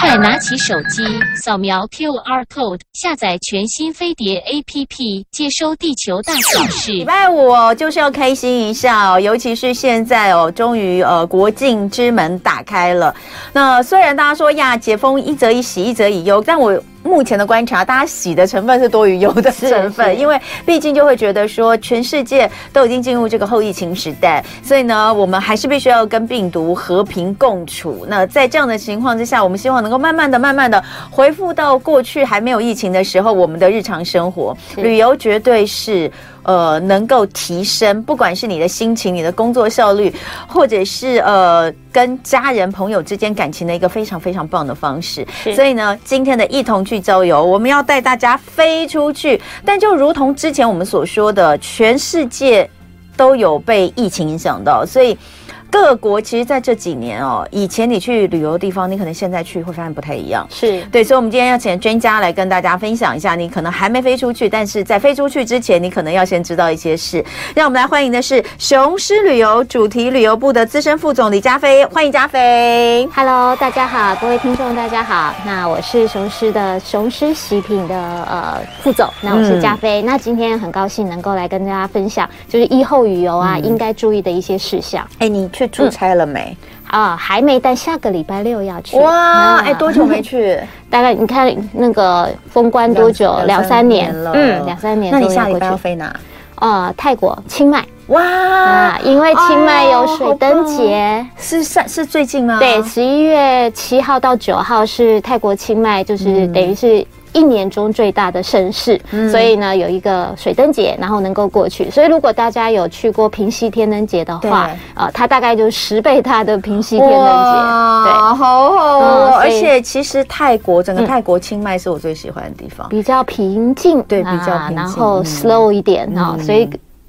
快拿起手机，扫描 QR code，下载全新飞碟 APP，接收地球大小事。礼拜五，就是要开心一下哦，尤其是现在哦，终于呃国境之门打开了。那虽然大家说呀，解封一则以喜，一则以忧，但我。目前的观察，大家喜的成分是多于忧的 成分，因为毕竟就会觉得说，全世界都已经进入这个后疫情时代，所以呢，我们还是必须要跟病毒和平共处。那在这样的情况之下，我们希望能够慢慢的、慢慢的恢复到过去还没有疫情的时候，我们的日常生活，旅游绝对是。呃，能够提升，不管是你的心情、你的工作效率，或者是呃跟家人朋友之间感情的一个非常非常棒的方式。所以呢，今天的一同去郊游，我们要带大家飞出去。但就如同之前我们所说的，全世界都有被疫情影响到，所以。各国其实在这几年哦，以前你去旅游的地方，你可能现在去会发现不太一样。是对，所以，我们今天要请专家来跟大家分享一下，你可能还没飞出去，但是在飞出去之前，你可能要先知道一些事。让我们来欢迎的是雄狮旅游主题旅游部的资深副总李佳飞，欢迎佳飞。Hello，大家好，各位听众大家好。那我是雄狮的雄狮喜品的呃副总，那我是佳飞。嗯、那今天很高兴能够来跟大家分享，就是疫后旅游啊、嗯、应该注意的一些事项。哎，你。去出差了没？嗯、啊，还没，但下个礼拜六要去。哇，哎、啊，多久没去？大概你看那个封关多久？两三年了，嗯，两三年。那你下礼拜要飞哪？呃，泰国清迈。哇、啊，因为清迈有水灯节，是上是最近吗？对，十一月七号到九号是泰国清迈，就是等于是。一年中最大的盛事，嗯、所以呢，有一个水灯节，然后能够过去。所以如果大家有去过平溪天灯节的话，啊、呃，它大概就是十倍它的平溪天灯节。对，好好哦。嗯、而且其实泰国整个泰国清迈是我最喜欢的地方，比较平静，对，比较平静，然后 slow 一点啊、嗯，所以。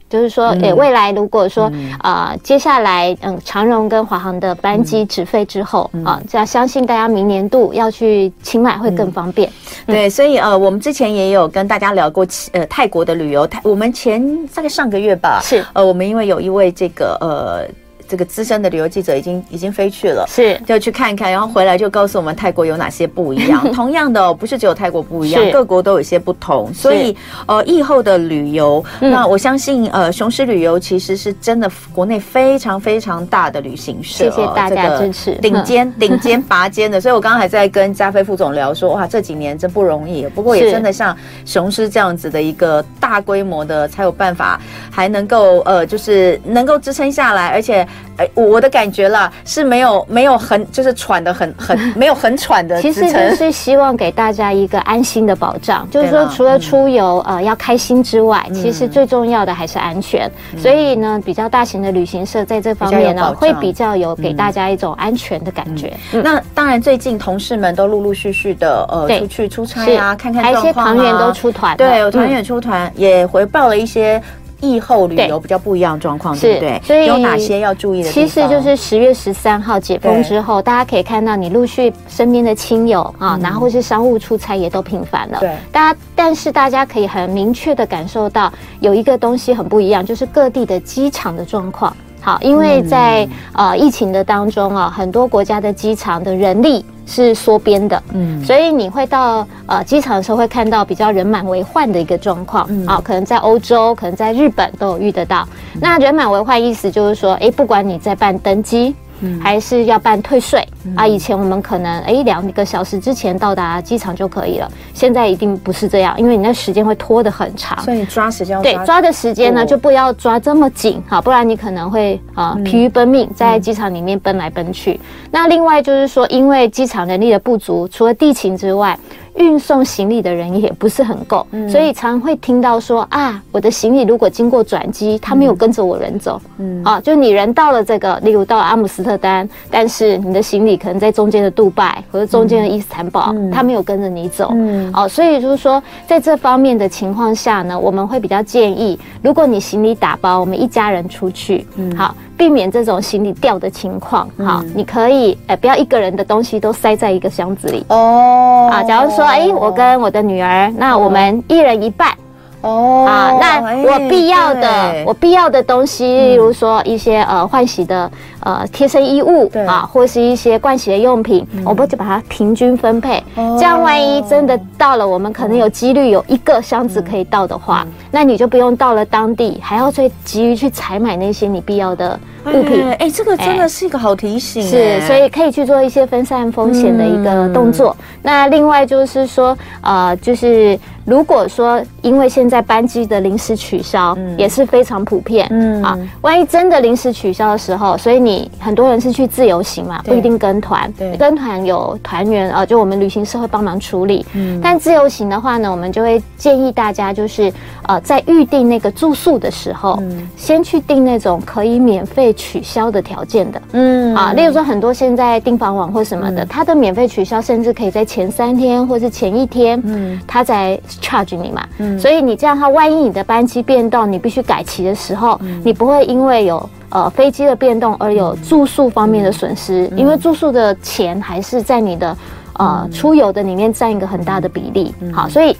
就是说，诶、欸，未来如果说啊、嗯。呃，接下来嗯，长荣跟华航的班机直飞之后、嗯、啊，这样相信大家明年度要去清迈会更方便。嗯、对，所以呃，我们之前也有跟大家聊过呃泰国的旅游，泰我们前大概上个月吧，是。呃，我们因为有一位这个呃。这个资深的旅游记者已经已经飞去了，是就去看一看，然后回来就告诉我们泰国有哪些不一样。同样的，不是只有泰国不一样，各国都有一些不同。所以，呃，疫后的旅游，那我相信，呃，雄狮旅游其实是真的国内非常非常大的旅行社，谢谢大家支持，顶尖 顶尖拔尖的。所以我刚刚还在跟加菲副总聊说，哇，这几年真不容易。不过也真的像雄狮这样子的一个大规模的，才有办法还能够呃，就是能够支撑下来，而且。哎，我的感觉啦是没有没有很就是喘的很很 没有很喘的。其实就是希望给大家一个安心的保障，就是说除了出游、嗯、呃要开心之外，其实最重要的还是安全。嗯、所以呢，比较大型的旅行社在这方面呢，会比较有给大家一种安全的感觉。那当然，最近同事们都陆陆续续的呃出去出差啊，看看啊，还有一些团员都出团，对，有团员出团、嗯、也回报了一些。疫后旅游比较不一样的状况，对不对？所以有哪些要注意的？其实就是十月十三号解封之后，大家可以看到你陆续身边的亲友啊，然后或是商务出差也都频繁了。对，大家但是大家可以很明确的感受到有一个东西很不一样，就是各地的机场的状况。好，因为在呃疫情的当中啊，很多国家的机场的人力。是缩编的，嗯，所以你会到呃机场的时候会看到比较人满为患的一个状况，嗯，啊，可能在欧洲，可能在日本都有遇得到。嗯、那人满为患意思就是说，哎，不管你在办登机。还是要办退税、嗯、啊！以前我们可能哎两个小时之前到达机场就可以了，现在一定不是这样，因为你那时间会拖得很长。所以你抓时间，对，抓的时间呢就不要抓这么紧哈，不然你可能会啊疲于奔命，在机场里面奔来奔去。嗯、那另外就是说，因为机场人力的不足，除了地勤之外。运送行李的人也不是很够，嗯，所以常会听到说啊，我的行李如果经过转机，他没有跟着我人走，嗯，啊，就你人到了这个，例如到阿姆斯特丹，但是你的行李可能在中间的杜拜或者中间的伊斯坦堡，嗯，他没有跟着你走，嗯，哦，所以就是说，在这方面的情况下呢，我们会比较建议，如果你行李打包，我们一家人出去，嗯，好。避免这种行李掉的情况，好、嗯，你可以，哎、欸，不要一个人的东西都塞在一个箱子里。哦。啊，假如说，哎、欸，我跟我的女儿，那我们一人一半，哦啊，那我必要的我必要的东西，例如说一些呃换洗的呃贴身衣物啊，或是一些盥洗的用品，我们就把它平均分配。这样万一真的到了，我们可能有几率有一个箱子可以到的话，那你就不用到了当地还要最急于去采买那些你必要的物品。哎，这个真的是一个好提醒，是，所以可以去做一些分散风险的一个动作。那另外就是说，呃，就是。如果说因为现在班机的临时取消，也是非常普遍，嗯。啊，万一真的临时取消的时候，所以你很多人是去自由行嘛，不一定跟团，对，跟团有团员啊，就我们旅行社会帮忙处理，嗯，但自由行的话呢，我们就会建议大家就是呃，在预定那个住宿的时候，先去订那种可以免费取消的条件的，嗯。啊，例如说很多现在订房网或什么的，它的免费取消甚至可以在前三天或是前一天，嗯，它在。Charge 你嘛，嗯，所以你这样的话，万一你的班机变动，你必须改期的时候，嗯、你不会因为有呃飞机的变动而有住宿方面的损失，嗯、因为住宿的钱还是在你的呃出游的里面占一个很大的比例，嗯、好，所以。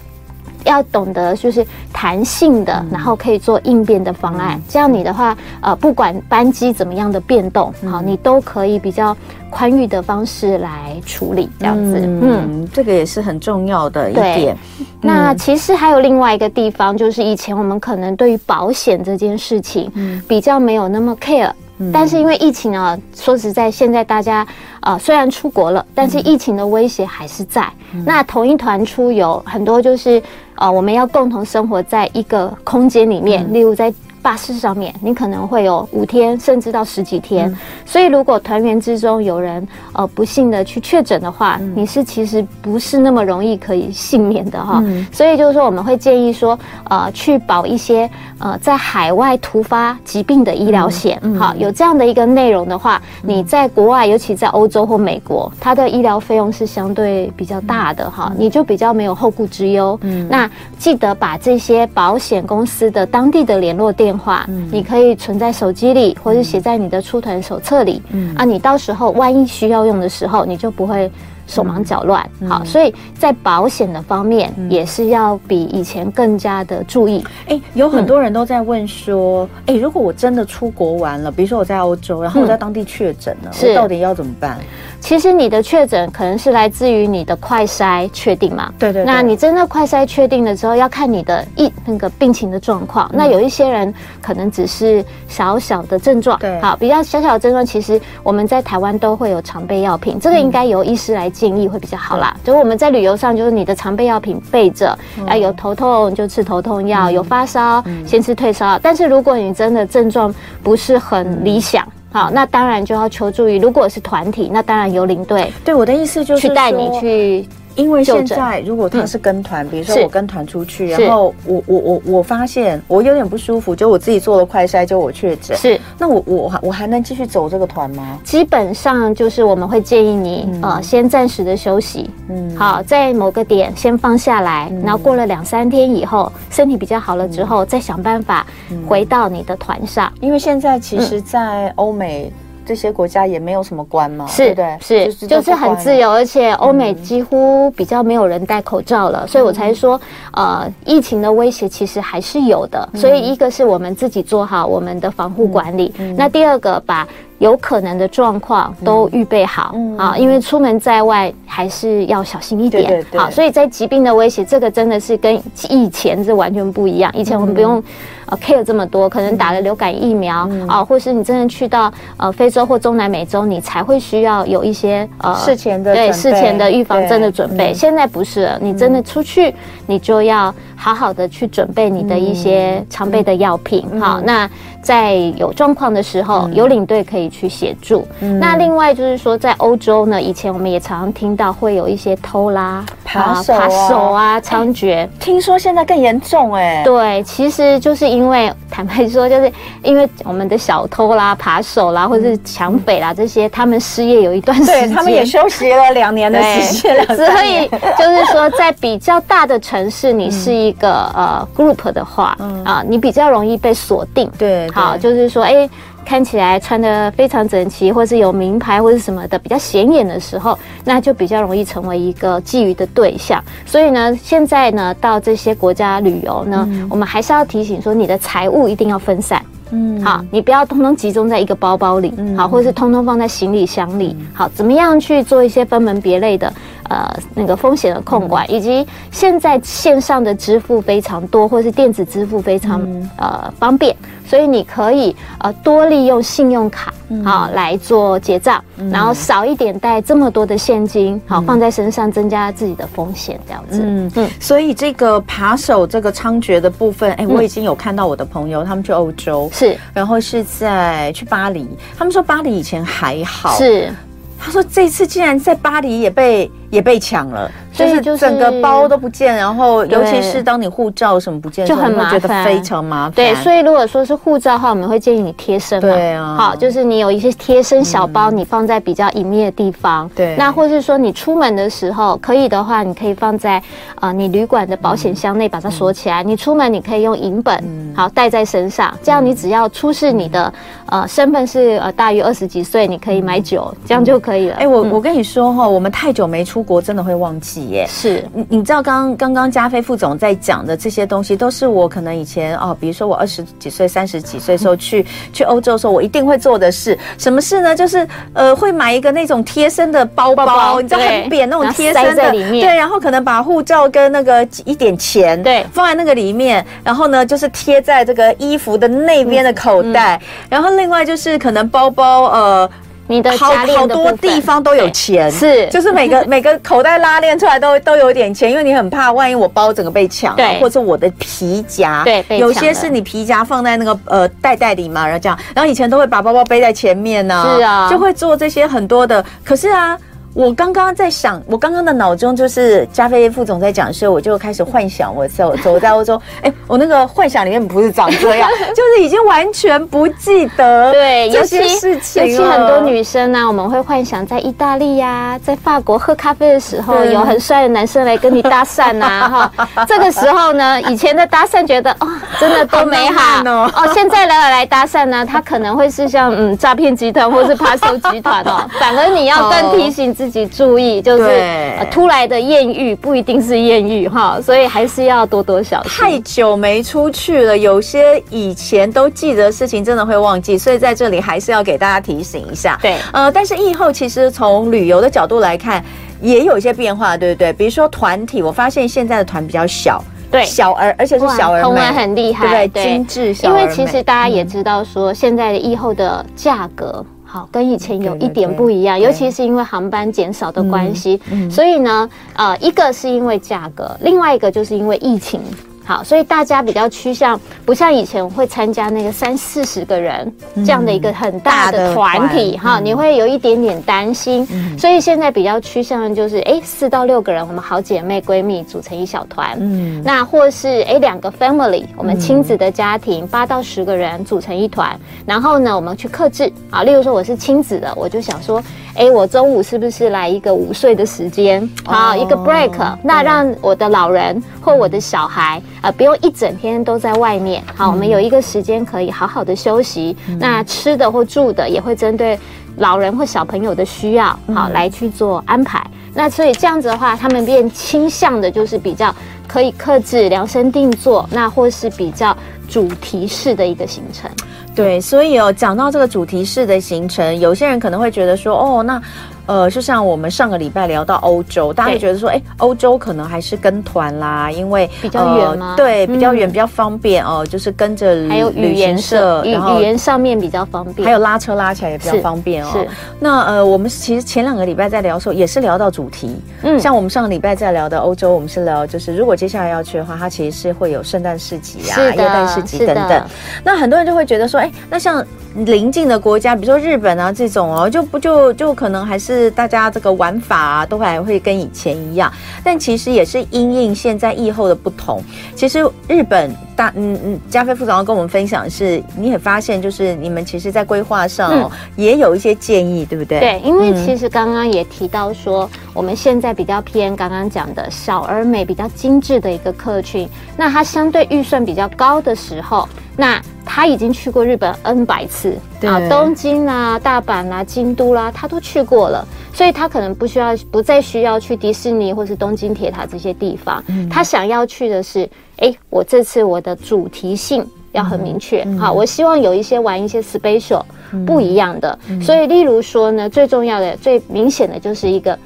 要懂得就是弹性的，然后可以做应变的方案。这样你的话，呃，不管班机怎么样的变动，好，你都可以比较宽裕的方式来处理。这样子，嗯，这个也是很重要的一点。那其实还有另外一个地方，就是以前我们可能对于保险这件事情，比较没有那么 care。但是因为疫情啊，说实在，现在大家呃虽然出国了，但是疫情的威胁还是在。那同一团出游，很多就是呃我们要共同生活在一个空间里面，例如在。巴士上面，你可能会有五天，甚至到十几天。嗯、所以，如果团员之中有人呃不幸的去确诊的话，嗯、你是其实不是那么容易可以幸免的哈。嗯、所以就是说，我们会建议说，呃，去保一些呃在海外突发疾病的医疗险。好，有这样的一个内容的话，嗯、你在国外，尤其在欧洲或美国，它的医疗费用是相对比较大的哈，嗯、你就比较没有后顾之忧。嗯，那记得把这些保险公司的当地的联络电。电话，你可以存在手机里，或者写在你的出团手册里。嗯。啊，你到时候万一需要用的时候，你就不会手忙脚乱。好，所以在保险的方面，也是要比以前更加的注意。哎，有很多人都在问说，哎，如果我真的出国玩了，比如说我在欧洲，然后我在当地确诊了，我到底要怎么办？其实你的确诊可能是来自于你的快筛确定嘛？对对。那你真的快筛确定了之后，要看你的一那个病情的状况。那有一些人可能只是小小的症状，对，好，比较小小的症状，其实我们在台湾都会有常备药品，这个应该由医师来建议会比较好啦。就是我们在旅游上，就是你的常备药品备着，啊，有头痛就吃头痛药，有发烧先吃退烧药。但是如果你真的症状不是很理想。好，那当然就要求助于，如果是团体，那当然由领队。对，我的意思就是去带你去。因为现在如果他是跟团，比如说我跟团出去，然后我我我我发现我有点不舒服，就我自己做了快筛，就我确诊。是，那我我我还能继续走这个团吗？基本上就是我们会建议你呃先暂时的休息，嗯，好，在某个点先放下来，然后过了两三天以后，身体比较好了之后，再想办法回到你的团上。因为现在其实，在欧美。这些国家也没有什么关嘛，是对，是就是很自由，而且欧美几乎比较没有人戴口罩了，所以我才说，呃，疫情的威胁其实还是有的。所以一个是我们自己做好我们的防护管理，那第二个把有可能的状况都预备好啊，因为出门在外还是要小心一点。好，所以在疾病的威胁，这个真的是跟以前是完全不一样。以前我们不用。呃，care 这么多，可能打了流感疫苗啊，或是你真的去到呃非洲或中南美洲，你才会需要有一些呃事前的对事前的预防针的准备。现在不是了，你真的出去，你就要好好的去准备你的一些常备的药品。好，那在有状况的时候，有领队可以去协助。那另外就是说，在欧洲呢，以前我们也常常听到会有一些偷拉、扒手啊猖獗。听说现在更严重哎。对，其实就是因。因为坦白说，就是因为我们的小偷啦、扒手啦，或者是抢匪啦这些，他们失业有一段时间，对，他们也休息了两年的时间，所以就是说，在比较大的城市，你是一个呃 group 的话，啊，你比较容易被锁定。对，好，就是说，哎。看起来穿的非常整齐，或是有名牌或是什么的比较显眼的时候，那就比较容易成为一个觊觎的对象。所以呢，现在呢到这些国家旅游呢，嗯、我们还是要提醒说，你的财物一定要分散。嗯，好，你不要通通集中在一个包包里，嗯、好，或者是通通放在行李箱里，嗯、好，怎么样去做一些分门别类的，呃，那个风险的控管，嗯、以及现在线上的支付非常多，或是电子支付非常、嗯、呃方便，所以你可以呃多利用信用卡。好，来做结账，然后少一点带这么多的现金，好放在身上，增加自己的风险，这样子。嗯嗯。所以这个扒手这个猖獗的部分，哎，我已经有看到我的朋友他们去欧洲，是，然后是在去巴黎，他们说巴黎以前还好，是，他说这次竟然在巴黎也被也被抢了。就是整个包都不见，然后尤其是当你护照什么不见，就很麻烦，非常麻烦。对，所以如果说是护照的话，我们会建议你贴身嘛。对啊。好，就是你有一些贴身小包，你放在比较隐秘的地方。对。那或是说你出门的时候，可以的话，你可以放在啊你旅馆的保险箱内，把它锁起来。你出门你可以用银本，好带在身上，这样你只要出示你的呃身份是呃大于二十几岁，你可以买酒，这样就可以了。哎，我我跟你说哈，我们太久没出国，真的会忘记耶。是你，你知道刚刚刚加菲副总在讲的这些东西，都是我可能以前哦，比如说我二十几岁、三十几岁时候去去欧洲的时候，我一定会做的事。什么事呢？就是呃，会买一个那种贴身的包包，包包你知道很扁那种贴身的，里面对，然后可能把护照跟那个一点钱对放在那个里面，然后呢就是贴在这个衣服的那边的口袋，嗯嗯、然后另外就是可能包包呃。你的好好多地方都有钱，是，就是每个 每个口袋拉链出来都都有点钱，因为你很怕万一我包整个被抢，对，或者我的皮夹，对，有些是你皮夹放在那个呃袋袋里嘛，然后这样，然后以前都会把包包背在前面呢，是啊，就会做这些很多的，可是啊。我刚刚在想，我刚刚的脑中就是加菲副总在讲的时候，我就开始幻想我走 走在欧洲，哎，我那个幻想里面不是长这样，就是已经完全不记得对这些事情。尤其很多女生呢、啊，我们会幻想在意大利呀、啊，在法国喝咖啡的时候，有很帅的男生来跟你搭讪呐，哈，这个时候呢，以前的搭讪觉得哦，真的多美好哦，哦，现在来来搭讪呢，他可能会是像嗯诈骗集团或是扒手集团哦，反而你要更提醒。自己注意，就是呃，突来的艳遇不一定是艳遇哈，所以还是要多多小心。太久没出去了，有些以前都记得的事情，真的会忘记，所以在这里还是要给大家提醒一下。对，呃，但是疫后其实从旅游的角度来看，也有一些变化，对不对？比如说团体，我发现现在的团比较小，对，小而而且是小而美，很厉害，对？精致小。因为其实大家也知道说，现在的以后的价格。好，跟以前有一点不一样，尤其是因为航班减少的关系，所以呢，呃，一个是因为价格，另外一个就是因为疫情。好，所以大家比较趋向不像以前会参加那个三四十个人这样的一个很大的团体哈，你会有一点点担心。所以现在比较趋向的就是哎四到六个人，我们好姐妹闺蜜组成一小团。嗯，那或是哎两个 family，我们亲子的家庭八到十个人组成一团，然后呢我们去克制啊，例如说我是亲子的，我就想说。哎，我中午是不是来一个午睡的时间？好，一个 break，那让我的老人或我的小孩啊，不用一整天都在外面。好，我们有一个时间可以好好的休息。那吃的或住的也会针对老人或小朋友的需要，好来去做安排。那所以这样子的话，他们变倾向的就是比较可以克制量身定做，那或是比较主题式的一个行程。对，所以哦，讲到这个主题式的行程，有些人可能会觉得说，哦，那。呃，就像我们上个礼拜聊到欧洲，大家会觉得说，哎，欧洲可能还是跟团啦，因为比较远吗？对，比较远，比较方便哦，就是跟着还有语言社，然后语言上面比较方便，还有拉车拉起来也比较方便哦。是。那呃，我们其实前两个礼拜在聊的时候，也是聊到主题，嗯，像我们上个礼拜在聊的欧洲，我们是聊就是如果接下来要去的话，它其实是会有圣诞市集啊、耶诞市集等等。那很多人就会觉得说，哎，那像。邻近的国家，比如说日本啊这种哦，就不就就可能还是大家这个玩法啊，都还会跟以前一样。但其实也是因应现在疫后的不同。其实日本大嗯嗯，加菲副总要跟我们分享的是，你也发现就是你们其实在规划上哦，也有一些建议，对不对？对，因为其实刚刚也提到说，我们现在比较偏刚刚讲的小而美、比较精致的一个客群，那它相对预算比较高的时候，那。他已经去过日本 N 百次啊，东京啊、大阪、啊、京都啦、啊，他都去过了，所以他可能不需要，不再需要去迪士尼或是东京铁塔这些地方。嗯、他想要去的是，哎、欸，我这次我的主题性要很明确，嗯、好，我希望有一些玩一些 special、嗯、不一样的。嗯、所以，例如说呢，最重要的、最明显的就是一个。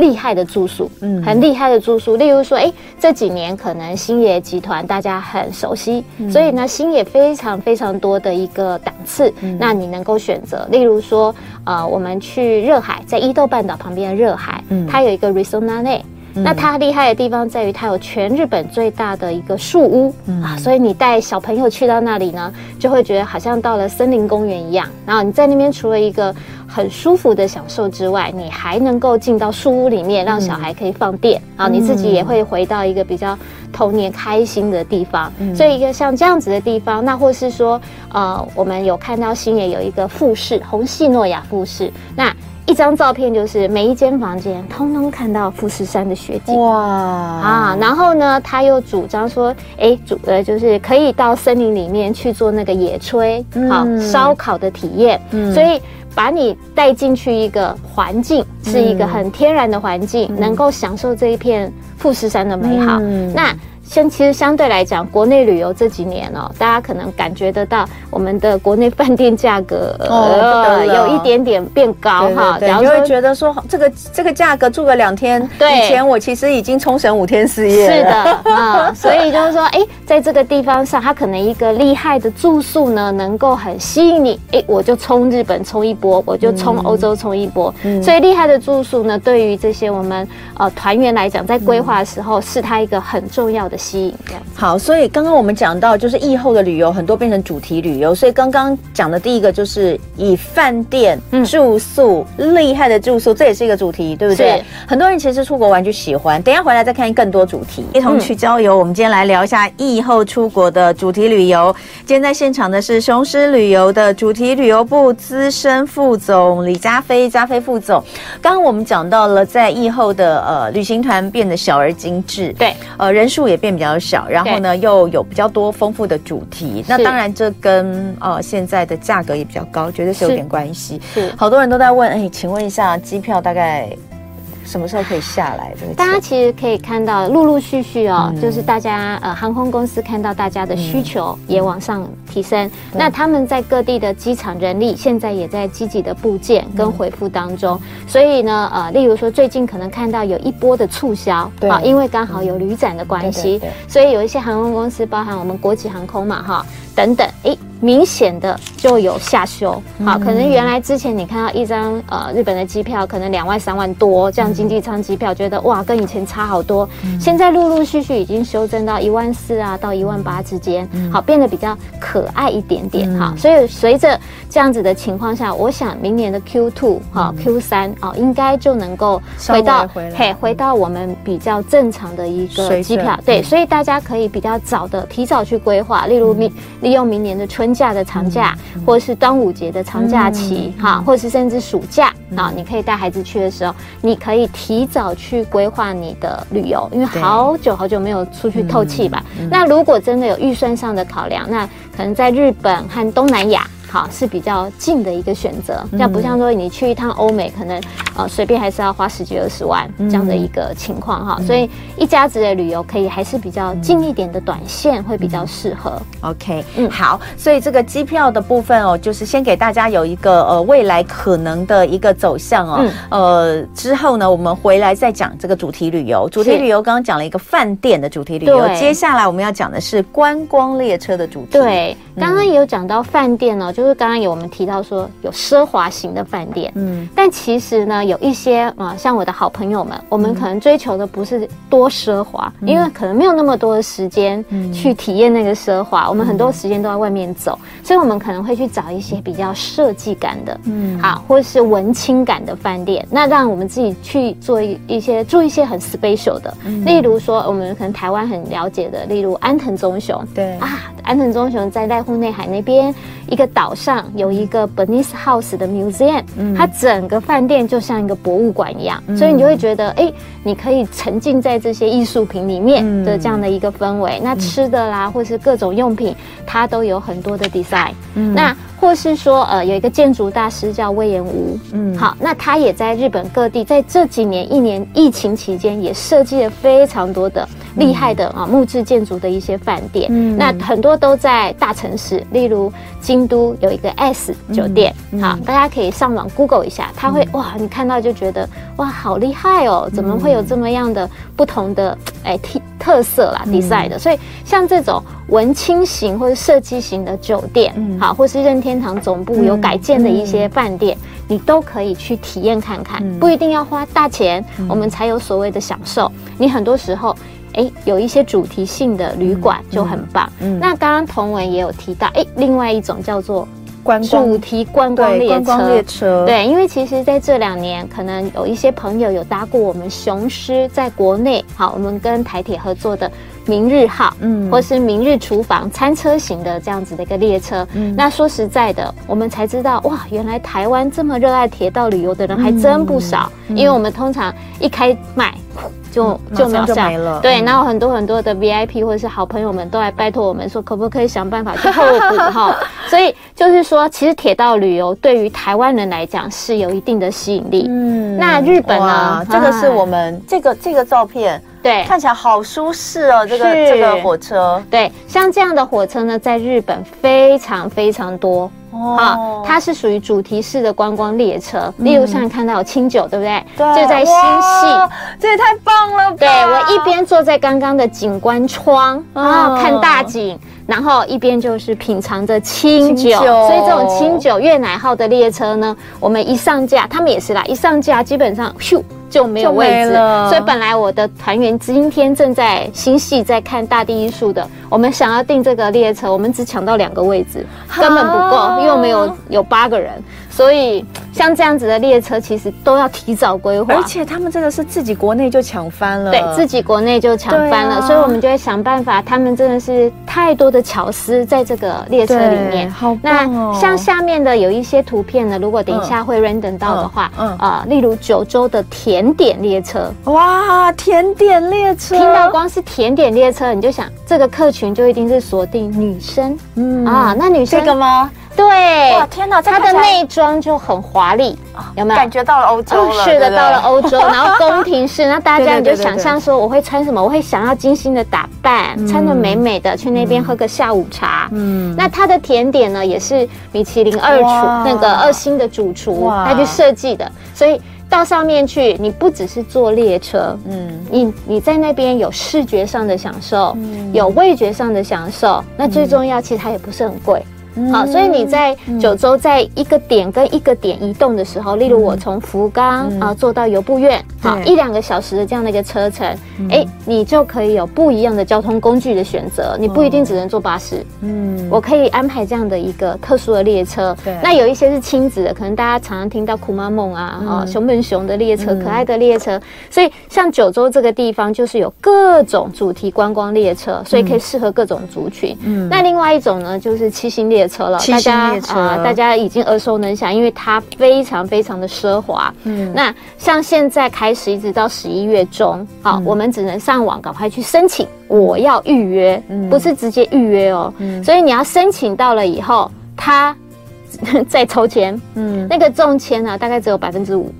厉害的住宿，嗯，很厉害的住宿。例如说，哎，这几年可能星野集团大家很熟悉，嗯、所以呢，星野非常非常多的一个档次，嗯、那你能够选择。例如说，呃，我们去热海，在伊豆半岛旁边的热海，嗯，它有一个那它厉害的地方在于，它有全日本最大的一个树屋、嗯、啊，所以你带小朋友去到那里呢，就会觉得好像到了森林公园一样。然后你在那边除了一个很舒服的享受之外，你还能够进到树屋里面，让小孩可以放电啊，嗯、你自己也会回到一个比较童年开心的地方。嗯、所以一个像这样子的地方，那或是说，呃，我们有看到星野有一个富士红系诺亚富士，那。一张照片就是每一间房间通通看到富士山的雪景哇啊！然后呢，他又主张说，哎，主呃就是可以到森林里面去做那个野炊，好烧烤的体验。嗯，所以把你带进去一个环境，是一个很天然的环境，能够享受这一片富士山的美好。那。相其实相对来讲，国内旅游这几年哦，大家可能感觉得到我们的国内饭店价格呃有一点点变高哈。然后你会觉得说这个这个价格住个两天，对，以前我其实已经冲绳五天四夜。是的啊，所以就是说，哎，在这个地方上，它可能一个厉害的住宿呢，能够很吸引你。哎，我就冲日本冲一波，我就冲欧洲冲一波。所以厉害的住宿呢，对于这些我们呃团员来讲，在规划的时候，是它一个很重要的。吸引这样好，所以刚刚我们讲到，就是疫后的旅游很多变成主题旅游，所以刚刚讲的第一个就是以饭店住宿厉、嗯、害的住宿，这也是一个主题，对不对？是很多人其实出国玩就喜欢，等一下回来再看更多主题，一同去郊游。嗯、我们今天来聊一下疫后出国的主题旅游。今天在现场的是雄狮旅游的主题旅游部资深副总李佳飞，佳飞副总。刚刚我们讲到了在疫后的呃旅行团变得小而精致，对，呃人数也变。比较小，然后呢，又有比较多丰富的主题，那当然这跟呃现在的价格也比较高，绝对是有点关系。是，好多人都在问，哎，请问一下，机票大概？什么时候可以下来？这个大家其实可以看到，陆陆续续哦，嗯、就是大家呃航空公司看到大家的需求也往上提升，嗯、那他们在各地的机场人力现在也在积极的部件跟回复当中，嗯、所以呢呃，例如说最近可能看到有一波的促销，对。啊，因为刚好有旅展的关系，对对对，所以有一些航空公司，包含我们国际航空嘛哈等等，诶。明显的就有下修，好，可能原来之前你看到一张呃日本的机票可能两万三万多，这样经济舱机票觉得哇跟以前差好多，现在陆陆续续已经修正到一万四啊到一万八之间，好，变得比较可爱一点点哈，所以随着这样子的情况下，我想明年的 Q two 哈 Q 三啊应该就能够回到嘿回到我们比较正常的一个机票，对，所以大家可以比较早的提早去规划，例如利利用明年的春。假的长假，或者是端午节的长假期，哈，或者是甚至暑假啊，你可以带孩子去的时候，你可以提早去规划你的旅游，因为好久好久没有出去透气吧。那如果真的有预算上的考量，那可能在日本和东南亚。好，是比较近的一个选择，要不像说你去一趟欧美，可能呃随便还是要花十几二十万这样的一个情况哈，嗯、所以一家子的旅游可以还是比较近一点的短线会比较适合。OK，嗯，好，所以这个机票的部分哦，就是先给大家有一个呃未来可能的一个走向哦，嗯、呃之后呢，我们回来再讲这个主题旅游。主题旅游刚刚讲了一个饭店的主题旅游，接下来我们要讲的是观光列车的主题。对，刚刚也有讲到饭店哦，就是刚刚有我们提到说有奢华型的饭店，嗯，但其实呢，有一些啊，像我的好朋友们，我们可能追求的不是多奢华，嗯、因为可能没有那么多的时间去体验那个奢华，嗯、我们很多时间都在外面走，所以我们可能会去找一些比较设计感的，或者是文青感的饭店，那让我们自己去做一一些做一些很 special 的，嗯、例如说我们可能台湾很了解的，例如安藤忠雄，对。啊。安藤忠雄在濑户内海那边一个岛上有一个 Bernice House 的 museum，嗯，它整个饭店就像一个博物馆一样，嗯、所以你就会觉得，哎、欸，你可以沉浸在这些艺术品里面的这样的一个氛围。嗯、那吃的啦，或是各种用品，它都有很多的 design。嗯，那或是说，呃，有一个建筑大师叫隈研吾，嗯，好，那他也在日本各地，在这几年一年疫情期间，也设计了非常多的。厉害的啊，木质建筑的一些饭店，嗯，那很多都在大城市，例如京都有一个 S 酒店，嗯、好，大家可以上网 Google 一下，它会、嗯、哇，你看到就觉得哇，好厉害哦，怎么会有这么样的不同的哎特特色啦，design 的，所以像这种文青型或者设计型的酒店，嗯，好，或是任天堂总部有改建的一些饭店，你都可以去体验看看，嗯、不一定要花大钱，嗯、我们才有所谓的享受，你很多时候。哎，有一些主题性的旅馆就很棒。嗯，那刚刚同文也有提到，哎，另外一种叫做观光主题观光列车。观光列车。对，因为其实在这两年，可能有一些朋友有搭过我们雄狮在国内，好，我们跟台铁合作的明日号，嗯，或是明日厨房餐车型的这样子的一个列车。嗯，那说实在的，我们才知道，哇，原来台湾这么热爱铁道旅游的人还真不少。嗯，因为我们通常一开卖。就就秒杀了，对，然后很多很多的 VIP 或者是好朋友们都来拜托我们说，可不可以想办法去候补哈？所以就是说，其实铁道旅游对于台湾人来讲是有一定的吸引力。嗯，那日本呢？这个是我们这个这个照片，对，看起来好舒适哦。这个这个火车，对，像这样的火车呢，在日本非常非常多。哦，它是属于主题式的观光列车，例如像看到有清酒，对不对？对，就在新系，这也太棒了吧！对，我一边坐在刚刚的景观窗啊，看大景，然后一边就是品尝着清酒。所以这种清酒越奶号的列车呢，我们一上架，他们也是啦，一上架基本上咻。就没有位置，所以本来我的团员今天正在新戏在看大地艺术的，我们想要订这个列车，我们只抢到两个位置，根本不够，因为我们有有八个人。所以像这样子的列车，其实都要提早规划。而且他们真的是自己国内就抢翻了，对自己国内就抢翻了，啊、所以我们就会想办法。他们真的是太多的巧思在这个列车里面。好哦！那像下面的有一些图片呢，如果等一下会 random 到的话，嗯，嗯呃，例如九州的甜点列车，哇，甜点列车，听到光是甜点列车，你就想这个客群就一定是锁定女生，嗯啊，那女生这个吗？对，哇天哪，它的内装就很华丽，有没有？感觉到了欧洲了？是的，到了欧洲，然后宫廷式，那大家你就想象说，我会穿什么？我会想要精心的打扮，穿的美美的去那边喝个下午茶。嗯，那它的甜点呢，也是米其林二厨那个二星的主厨他去设计的，所以到上面去，你不只是坐列车，嗯，你你在那边有视觉上的享受，有味觉上的享受，那最重要，其实它也不是很贵。好，所以你在九州，在一个点跟一个点移动的时候，例如我从福冈啊坐到游步院，好一两个小时的这样的一个车程，哎，你就可以有不一样的交通工具的选择，你不一定只能坐巴士，嗯，我可以安排这样的一个特殊的列车。对，那有一些是亲子的，可能大家常常听到库妈梦啊，啊熊本熊的列车，可爱的列车，所以像九州这个地方就是有各种主题观光列车，所以可以适合各种族群。嗯，那另外一种呢，就是七星列车了，大家啊、呃，大家已经耳熟能详，因为它非常非常的奢华。嗯，那像现在开始一直到十一月中，好，嗯、我们只能上网赶快去申请，我要预约，嗯、不是直接预约哦。嗯，所以你要申请到了以后，他再 抽签，嗯，那个中签呢，大概只有百分之五。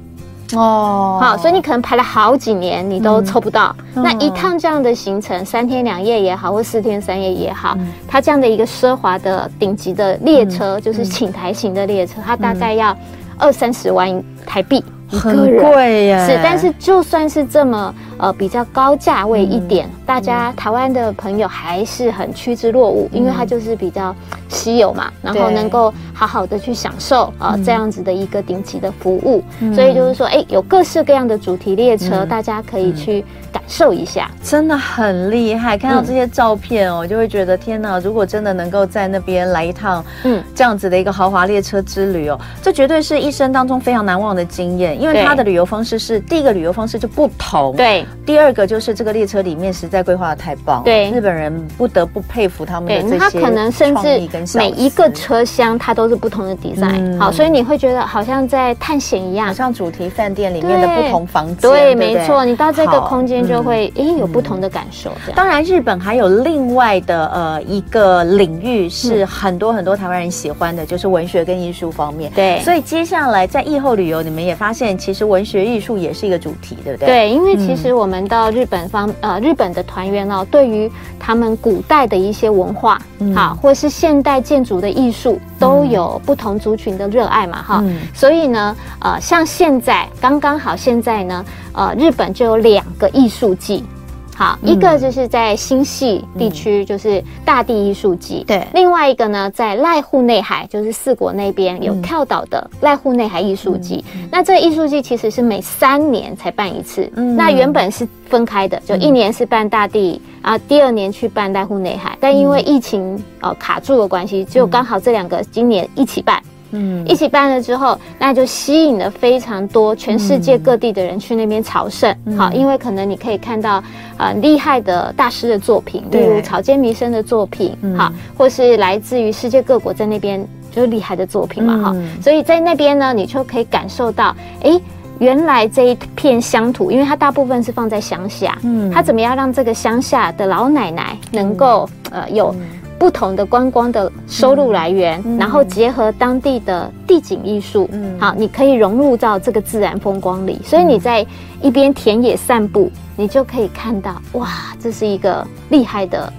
哦，好，所以你可能排了好几年，你都抽不到。嗯、那一趟这样的行程，三天两夜也好，或四天三夜也好，嗯、它这样的一个奢华的顶级的列车，嗯、就是请台型的列车，嗯、它大概要二三十万台币。很贵耶，是，但是就算是这么呃比较高价位一点，嗯、大家台湾的朋友还是很趋之若鹜，嗯、因为它就是比较稀有嘛，然后能够好好的去享受啊、呃、这样子的一个顶级的服务，嗯、所以就是说，哎，有各式各样的主题列车，嗯、大家可以去感受一下，真的很厉害。看到这些照片哦，嗯、就会觉得天哪，如果真的能够在那边来一趟，嗯，这样子的一个豪华列车之旅哦，这绝对是一生当中非常难忘的经验。因为它的旅游方式是第一个旅游方式就不同，对，第二个就是这个列车里面实在规划的太棒，对，日本人不得不佩服他们的这些他可能甚至每一个车厢它都是不同的 design，好，所以你会觉得好像在探险一样，好像主题饭店里面的不同房间，对，没错，你到这个空间就会诶有不同的感受。当然，日本还有另外的呃一个领域是很多很多台湾人喜欢的，就是文学跟艺术方面。对，所以接下来在疫后旅游，你们也发现其实文学艺术也是一个主题，对不对？对，因为其实我们到日本方呃日本的团员哦，对于他们古代的一些文化，好，或是现代建筑的艺术，都有不同族群的热爱嘛，哈。所以呢，呃，像现在刚刚好，现在呢，呃，日本就有两个艺术季。好，一个就是在新系地区，就是大地艺术季。对，另外一个呢，在濑户内海，就是四国那边有跳岛的濑户内海艺术季。那这个艺术季其实是每三年才办一次。嗯，那原本是分开的，就一年是办大地，然后第二年去办濑户内海。但因为疫情呃卡住的关系，就刚好这两个今年一起办。嗯，一起办了之后，那就吸引了非常多全世界各地的人去那边朝圣。嗯、好，因为可能你可以看到呃厉害的大师的作品，例如草间弥生的作品，嗯、好，或是来自于世界各国在那边就是厉害的作品嘛，哈、嗯。所以在那边呢，你就可以感受到，哎、欸，原来这一片乡土，因为它大部分是放在乡下，嗯，它怎么样让这个乡下的老奶奶能够、嗯、呃有。不同的观光的收入来源，嗯、然后结合当地的地景艺术，嗯，好，你可以融入到这个自然风光里，所以你在一边田野散步，你就可以看到，哇，这是一个厉害的。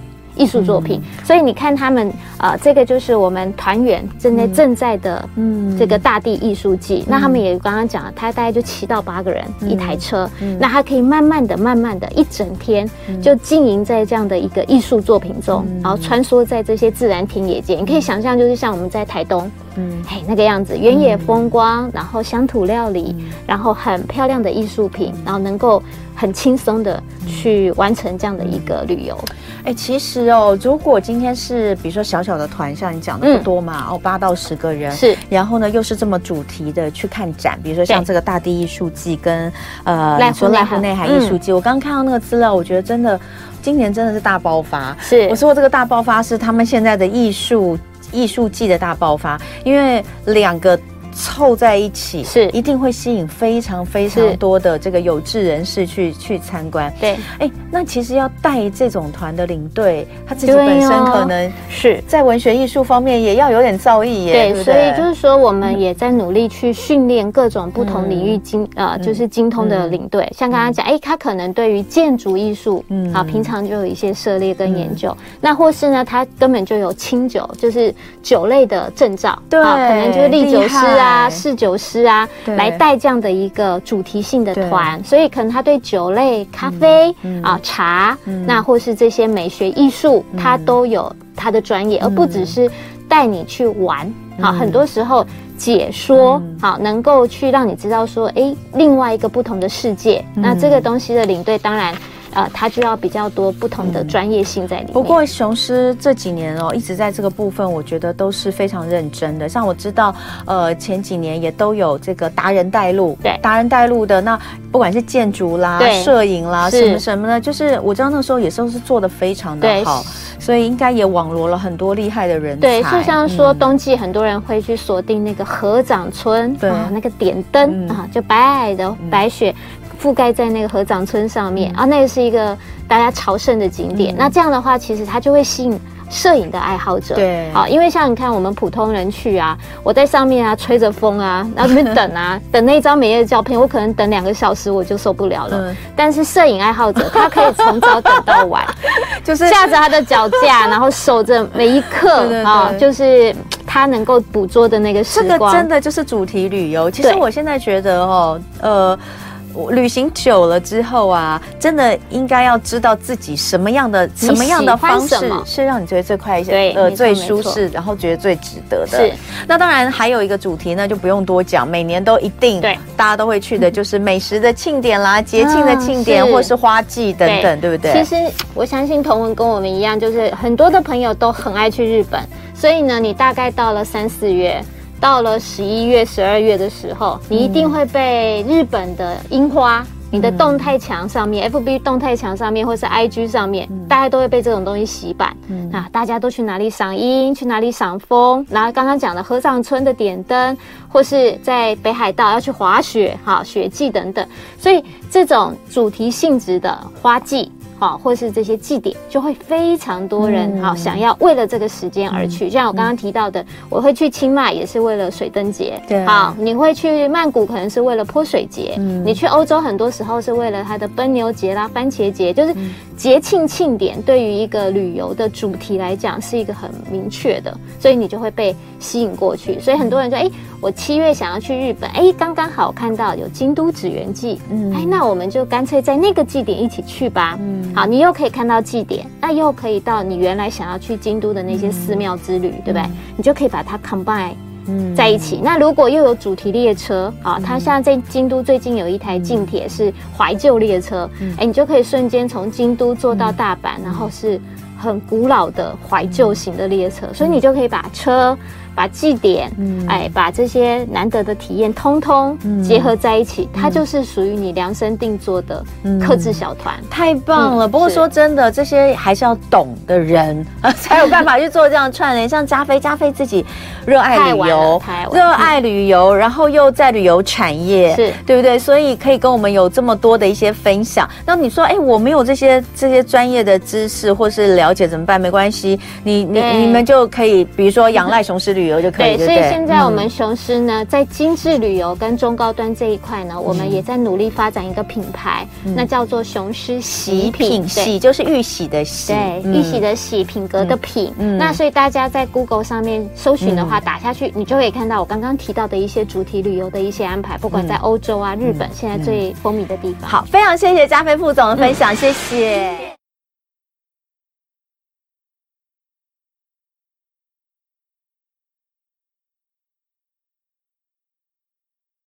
艺术作品，嗯、所以你看他们，呃，这个就是我们团员正在正在的，嗯，这个大地艺术季。嗯、那他们也刚刚讲了，他大概就七到八个人一台车，嗯、那他可以慢慢的、慢慢的一整天就经营在这样的一个艺术作品中，嗯、然后穿梭在这些自然田野间。嗯、你可以想象，就是像我们在台东，嗯，嘿，那个样子，原野风光，然后乡土料理，嗯、然后很漂亮的艺术品，然后能够很轻松的去完成这样的一个旅游。哎、欸，其实哦，如果今天是比如说小小的团，像你讲的不多嘛，嗯、哦，八到十个人是，然后呢又是这么主题的去看展，比如说像这个大地艺术季跟对呃，你说濑户内海艺术季，嗯、我刚刚看到那个资料，我觉得真的今年真的是大爆发。是，我说这个大爆发是他们现在的艺术艺术季的大爆发，因为两个。凑在一起是一定会吸引非常非常多的这个有志人士去去参观。对，哎，那其实要带这种团的领队，他自己本身可能是在文学艺术方面也要有点造诣耶。对，所以就是说我们也在努力去训练各种不同领域精呃，就是精通的领队。像刚刚讲，哎，他可能对于建筑艺术，嗯，啊，平常就有一些涉猎跟研究。那或是呢，他根本就有清酒，就是酒类的证照，对，可能就是历酒师啊。啊，侍酒师啊，来带这样的一个主题性的团，所以可能他对酒类、咖啡、嗯、啊茶，嗯、那或是这些美学艺术，嗯、他都有他的专业，嗯、而不只是带你去玩。好、嗯，很多时候解说好，能够去让你知道说，哎，另外一个不同的世界。嗯、那这个东西的领队当然。呃，他就要比较多不同的专业性在里面。不过雄狮这几年哦，一直在这个部分，我觉得都是非常认真的。像我知道，呃，前几年也都有这个达人带路，对，达人带路的那不管是建筑啦、摄影啦，什么什么的，就是我知道那时候也都是做的非常的好，所以应该也网罗了很多厉害的人才。对，就像说冬季很多人会去锁定那个河掌村，啊，那个点灯啊，就白矮的白雪。覆盖在那个合掌村上面，啊，那个是一个大家朝圣的景点。那这样的话，其实它就会吸引摄影的爱好者。对，好，因为像你看，我们普通人去啊，我在上面啊，吹着风啊，然 后那边等啊，等那一张美丽的照片，我可能等两个小时我就受不了了。但是摄影爱好者，他可以从早等到晚，就是架着他的脚架，然后守着每一刻啊，就是他能够捕捉的那个时光。这个真的就是主题旅游。其实我现在觉得哦，呃。我旅行久了之后啊，真的应该要知道自己什么样的什么样的方式是让你觉得最快一些，呃，最舒适，然后觉得最值得的。是。那当然还有一个主题呢，就不用多讲，每年都一定对大家都会去的，就是美食的庆典啦、节庆的庆典，或是花季等等，对不对？其实我相信同文跟我们一样，就是很多的朋友都很爱去日本，所以呢，你大概到了三四月。到了十一月、十二月的时候，你一定会被日本的樱花你的动态墙上面、嗯、FB 动态墙上面，或是 IG 上面，嗯、大家都会被这种东西洗版。嗯、啊，大家都去哪里赏樱，去哪里赏枫，然后刚刚讲的河上村的点灯，或是在北海道要去滑雪，哈雪季等等。所以这种主题性质的花季。好，或是这些祭典，就会非常多人好、嗯、想要为了这个时间而去。嗯、像我刚刚提到的，嗯、我会去清迈也是为了水灯节。对，好，你会去曼谷可能是为了泼水节。嗯，你去欧洲很多时候是为了它的奔牛节啦、番茄节，就是节庆庆典。对于一个旅游的主题来讲，是一个很明确的，所以你就会被吸引过去。所以很多人说，哎、欸，我七月想要去日本，哎、欸，刚刚好看到有京都祇园祭，嗯，哎，那我们就干脆在那个祭点一起去吧。嗯。好，你又可以看到祭点，那又可以到你原来想要去京都的那些寺庙之旅，嗯、对不对？嗯、你就可以把它 combine 在一起。嗯、那如果又有主题列车啊，它现在在京都最近有一台近铁是怀旧列车，哎、嗯欸，你就可以瞬间从京都坐到大阪，嗯、然后是很古老的怀旧型的列车，嗯、所以你就可以把车。把祭典，嗯，哎，把这些难得的体验通通结合在一起，嗯、它就是属于你量身定做的克制小团，嗯，太棒了。嗯、不过说真的，这些还是要懂的人 才有办法去做这样串联。像加菲，加菲自己热爱旅游，热爱旅游，然后又在旅游产业，是对不对？所以可以跟我们有这么多的一些分享。那你说，哎，我没有这些这些专业的知识或是了解怎么办？没关系，你你你们就可以，比如说仰赖雄狮旅游就可以。对，所以现在我们雄狮呢，在精致旅游跟中高端这一块呢，我们也在努力发展一个品牌，那叫做雄狮喜品，喜就是玉玺的喜，对，玉玺的喜，品格的品。那所以大家在 Google 上面搜寻的话，打下去你就可以看到我刚刚提到的一些主题旅游的一些安排，不管在欧洲啊、日本，现在最风靡的地方。好，非常谢谢加菲副总的分享，谢谢。